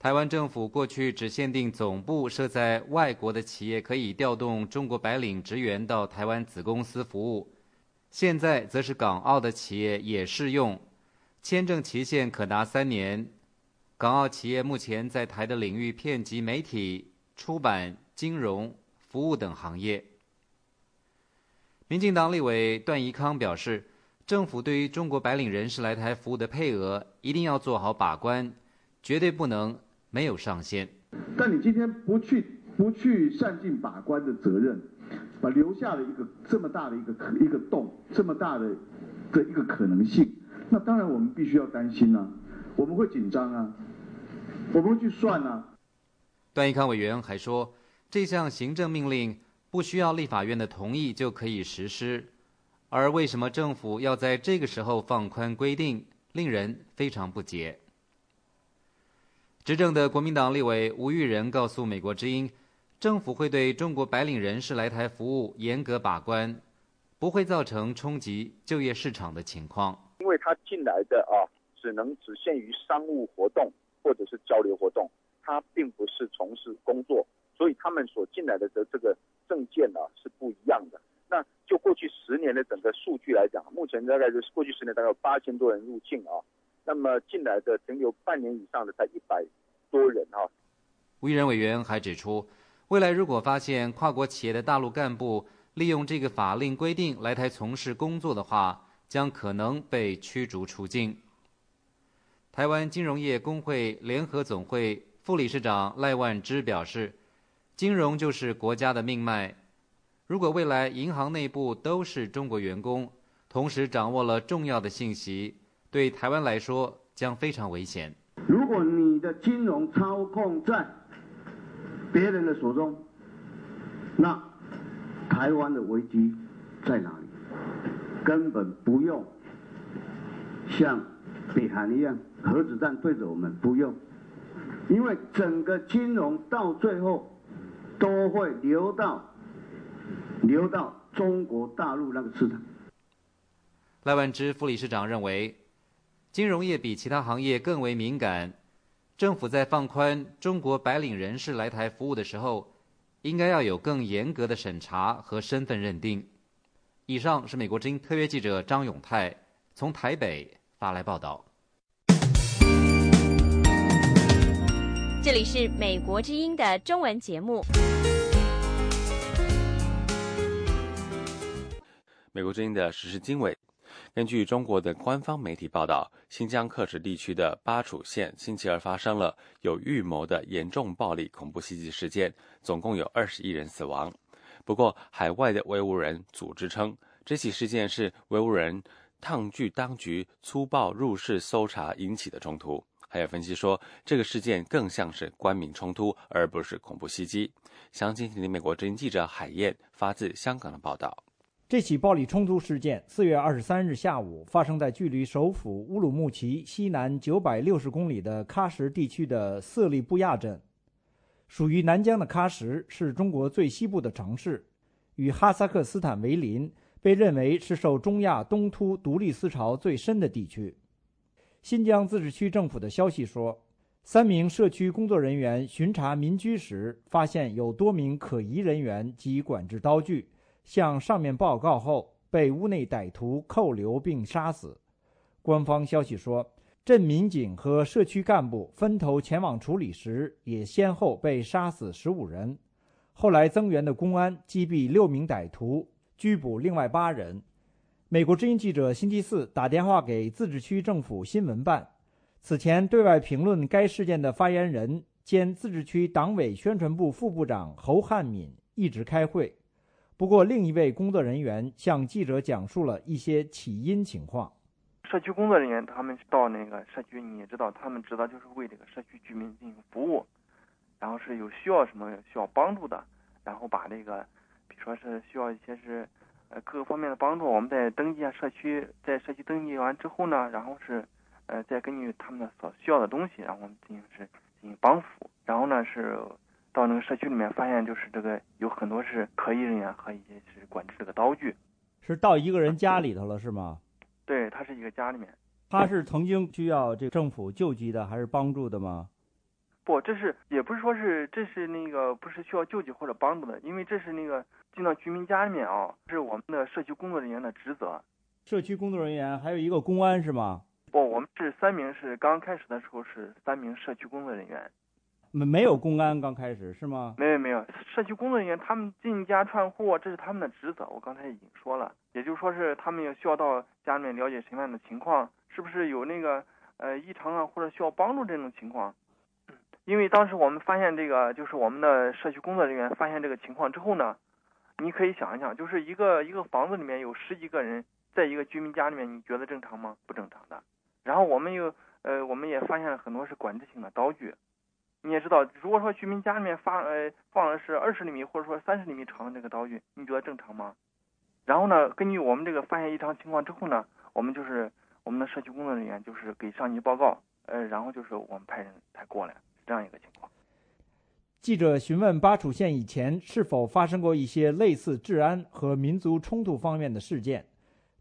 台湾政府过去只限定总部设在外国的企业可以调动中国白领职员到台湾子公司服务，现在则是港澳的企业也适用，签证期限可达三年。港澳企业目前在台的领域遍及媒体、出版、金融服务等行业。民进党立委段宜康表示，政府对于中国白领人士来台服务的配额一定要做好把关，绝对不能。没有上限，但你今天不去不去善尽把关的责任，把留下了一个这么大的一个一个洞，这么大的的一个可能性，那当然我们必须要担心啊，我们会紧张啊，我们会去算啊。段义康委员还说，这项行政命令不需要立法院的同意就可以实施，而为什么政府要在这个时候放宽规定，令人非常不解。执政的国民党立委吴玉仁告诉美国之音，政府会对中国白领人士来台服务严格把关，不会造成冲击就业市场的情况。因为他进来的啊，只能只限于商务活动或者是交流活动，他并不是从事工作，所以他们所进来的的这个证件呢是不一样的。那就过去十年的整个数据来讲，目前大概就是过去十年大概有八千多人入境啊。那么进来的停留半年以上的才一百多人哈。吴仁委员还指出，未来如果发现跨国企业的大陆干部利用这个法令规定来台从事工作的话，将可能被驱逐出境。台湾金融业工会联合总会副理事长赖万之表示：“金融就是国家的命脉，如果未来银行内部都是中国员工，同时掌握了重要的信息，对台湾来说将非常危险。如果你的金融操控在别人的手中，那台湾的危机在哪里？根本不用像北韩一样核子弹对着我们，不用，因为整个金融到最后都会流到流到中国大陆那个市场。赖万之副理事长认为，金融业比其他行业更为敏感，政府在放宽中国白领人士来台服务的时候，应该要有更严格的审查和身份认定。以上是美国之音特约记者张永泰从台北发来报道。这里是美国之音的中文节目。美国之音的时事经纬，根据中国的官方媒体报道，新疆克什地区的巴楚县星期二发生了有预谋的严重暴力恐怖袭击事件，总共有二十一人死亡。不过，海外的维吾人组织称，这起事件是维吾人抗拒当局粗暴入室搜查引起的冲突。还有分析说，这个事件更像是官民冲突，而不是恐怖袭击。详情，请听美国之音记者海燕发自香港的报道。这起暴力冲突事件，四月二十三日下午发生在距离首府乌鲁木齐西南九百六十公里的喀什地区的色利布亚镇。属于南疆的喀什是中国最西部的城市，与哈萨克斯坦为邻，被认为是受中亚东突独立思潮最深的地区。新疆自治区政府的消息说，三名社区工作人员巡查民居时，发现有多名可疑人员及管制刀具，向上面报告后，被屋内歹徒扣留并杀死。官方消息说。镇民警和社区干部分头前往处理时，也先后被杀死十五人。后来增援的公安击毙六名歹徒，拘捕另外八人。美国之音记者星期四打电话给自治区政府新闻办，此前对外评论该事件的发言人兼自治区党委宣传部副部长侯汉敏一直开会。不过，另一位工作人员向记者讲述了一些起因情况。社区工作人员，他们到那个社区，你也知道，他们职责就是为这个社区居民进行服务，然后是有需要什么需要帮助的，然后把这个，比如说是需要一些是，呃各个方面的帮助，我们在登记下社区，在社区登记完之后呢，然后是，呃再根据他们的所需要的东西，然后我们进行是进行帮扶，然后呢是到那个社区里面发现就是这个有很多是可疑人员和一些是管制这个刀具，是到一个人家里头了是吗？对他是一个家里面，他是曾经需要这政府救济的还是帮助的吗？不，这是也不是说是这是那个不是需要救济或者帮助的，因为这是那个进到居民家里面啊，是我们的社区工作人员的职责。社区工作人员还有一个公安是吗？不，我们是三名，是刚开始的时候是三名社区工作人员。没没有公安刚开始是吗？没有没有，社区工作人员他们进家串户，这是他们的职责。我刚才已经说了，也就是说是他们也需要到家里面了解什么样的情况，是不是有那个呃异常啊，或者需要帮助这种情况。因为当时我们发现这个，就是我们的社区工作人员发现这个情况之后呢，你可以想一想，就是一个一个房子里面有十几个人，在一个居民家里面，你觉得正常吗？不正常的。然后我们又呃，我们也发现了很多是管制性的刀具。你也知道，如果说居民家里面放呃放的是二十厘米或者说三十厘米长的这个刀具，你觉得正常吗？然后呢，根据我们这个发现异常情况之后呢，我们就是我们的社区工作人员就是给上级报告，呃，然后就是我们派人才过来，是这样一个情况。记者询问巴楚县以前是否发生过一些类似治安和民族冲突方面的事件，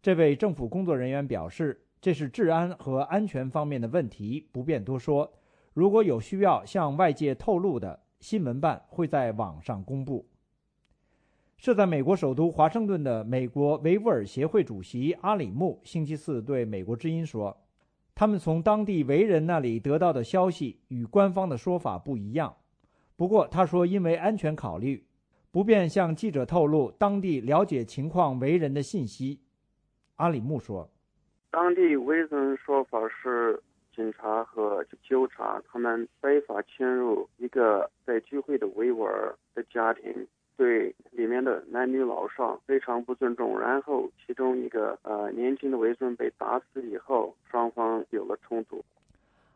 这位政府工作人员表示，这是治安和安全方面的问题，不便多说。如果有需要向外界透露的，新闻办会在网上公布。设在美国首都华盛顿的美国维吾尔协会主席阿里木星期四对美国之音说：“他们从当地维人那里得到的消息与官方的说法不一样。不过，他说因为安全考虑，不便向记者透露当地了解情况为人的信息。”阿里木说：“当地维人说法是。”警察和纠察他们非法侵入一个在聚会的维吾尔的家庭，对里面的男女老少非常不尊重，然后其中一个呃年轻的维孙被打死以后，双方有了冲突。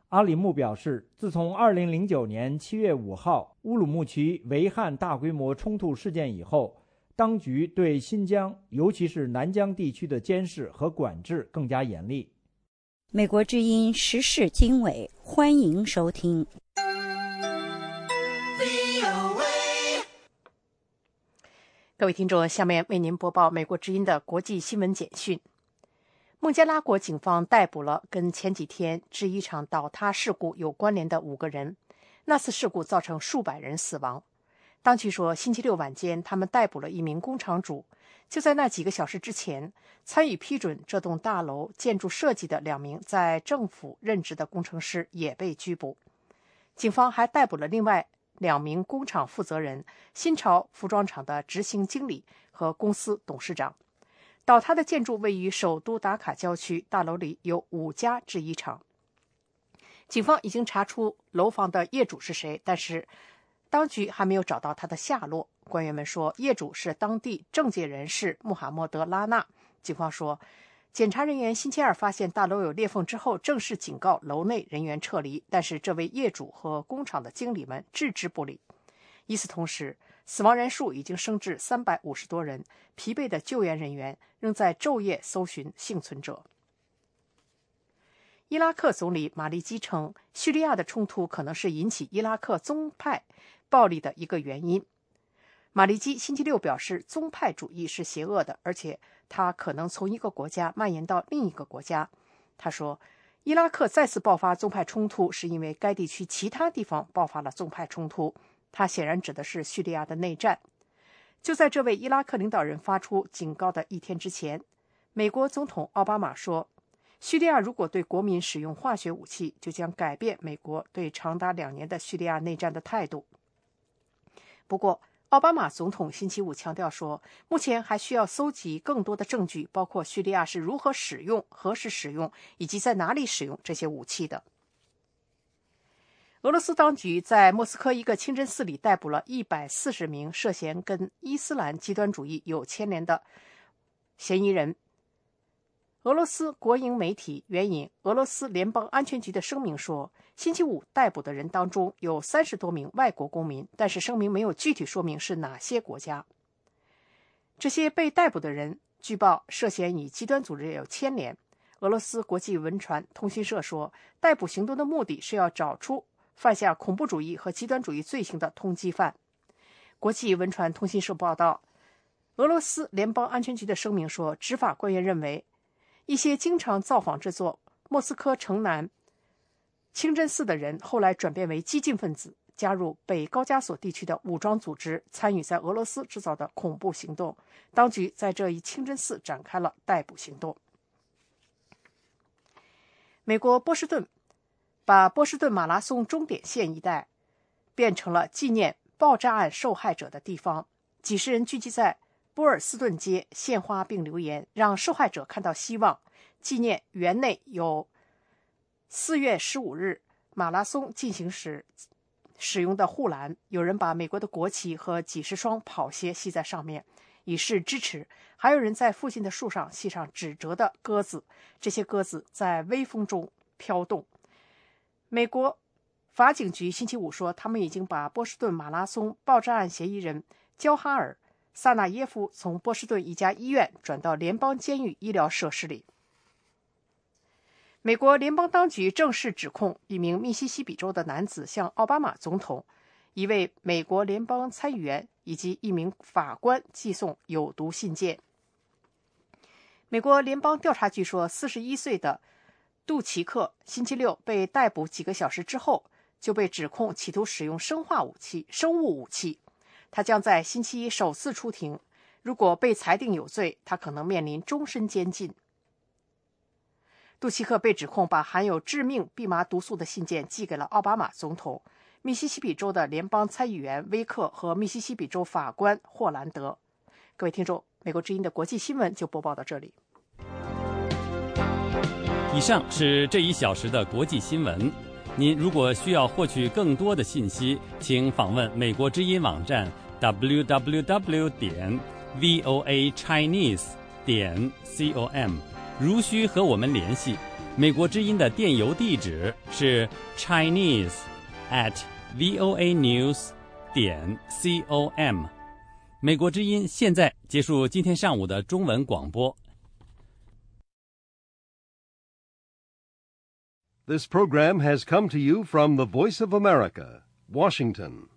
阿里木表示，自从2009年7月5号乌鲁木齐维汉大规模冲突事件以后，当局对新疆，尤其是南疆地区的监视和管制更加严厉。美国之音时事经纬，欢迎收听。各位听众，下面为您播报美国之音的国际新闻简讯。孟加拉国警方逮捕了跟前几天制衣厂倒塌事故有关联的五个人。那次事故造成数百人死亡。当局说，星期六晚间，他们逮捕了一名工厂主。就在那几个小时之前，参与批准这栋大楼建筑设计的两名在政府任职的工程师也被拘捕。警方还逮捕了另外两名工厂负责人：新潮服装厂的执行经理和公司董事长。倒塌的建筑位于首都达卡郊区，大楼里有五家制衣厂。警方已经查出楼房的业主是谁，但是当局还没有找到他的下落。官员们说，业主是当地政界人士穆罕默德·拉纳。警方说，检查人员星期二发现大楼有裂缝之后，正式警告楼内人员撤离，但是这位业主和工厂的经理们置之不理。与此同时，死亡人数已经升至三百五十多人，疲惫的救援人员仍在昼夜搜寻幸存者。伊拉克总理马利基称，叙利亚的冲突可能是引起伊拉克宗派暴力的一个原因。马利基星期六表示，宗派主义是邪恶的，而且它可能从一个国家蔓延到另一个国家。他说，伊拉克再次爆发宗派冲突，是因为该地区其他地方爆发了宗派冲突。他显然指的是叙利亚的内战。就在这位伊拉克领导人发出警告的一天之前，美国总统奥巴马说，叙利亚如果对国民使用化学武器，就将改变美国对长达两年的叙利亚内战的态度。不过，奥巴马总统星期五强调说，目前还需要搜集更多的证据，包括叙利亚是如何使用、何时使用以及在哪里使用这些武器的。俄罗斯当局在莫斯科一个清真寺里逮捕了一百四十名涉嫌跟伊斯兰极端主义有牵连的嫌疑人。俄罗斯国营媒体援引俄罗斯联邦安全局的声明说，星期五逮捕的人当中有三十多名外国公民，但是声明没有具体说明是哪些国家。这些被逮捕的人据报涉嫌与极端组织有牵连。俄罗斯国际文传通讯社说，逮捕行动的目的是要找出。犯下恐怖主义和极端主义罪行的通缉犯。国际文传通讯社报道，俄罗斯联邦安全局的声明说，执法官员认为，一些经常造访这座莫斯科城南清真寺的人，后来转变为激进分子，加入北高加索地区的武装组织，参与在俄罗斯制造的恐怖行动。当局在这一清真寺展开了逮捕行动。美国波士顿。把波士顿马拉松终点线一带变成了纪念爆炸案受害者的地方。几十人聚集在波尔斯顿街，献花并留言，让受害者看到希望。纪念园内有四月十五日马拉松进行时使用的护栏，有人把美国的国旗和几十双跑鞋系在上面，以示支持。还有人在附近的树上系上纸折的鸽子，这些鸽子在微风中飘动。美国法警局星期五说，他们已经把波士顿马拉松爆炸案嫌疑人焦哈尔·萨纳耶夫从波士顿一家医院转到联邦监狱医疗设施里。美国联邦当局正式指控一名密西西比州的男子向奥巴马总统、一位美国联邦参议员以及一名法官寄送有毒信件。美国联邦调查局说，四十一岁的。杜奇克星期六被逮捕几个小时之后，就被指控企图使用生化武器、生物武器。他将在星期一首次出庭。如果被裁定有罪，他可能面临终身监禁。杜奇克被指控把含有致命蓖麻毒素的信件寄给了奥巴马总统、密西西比州的联邦参议员威克和密西西比州法官霍兰德。各位听众，美国之音的国际新闻就播报到这里。以上是这一小时的国际新闻。您如果需要获取更多的信息，请访问美国之音网站 www 点 voa chinese 点 com。如需和我们联系，美国之音的电邮地址是 chinese at voa news 点 com。美国之音现在结束今天上午的中文广播。 This program has come to you from the Voice of America, Washington.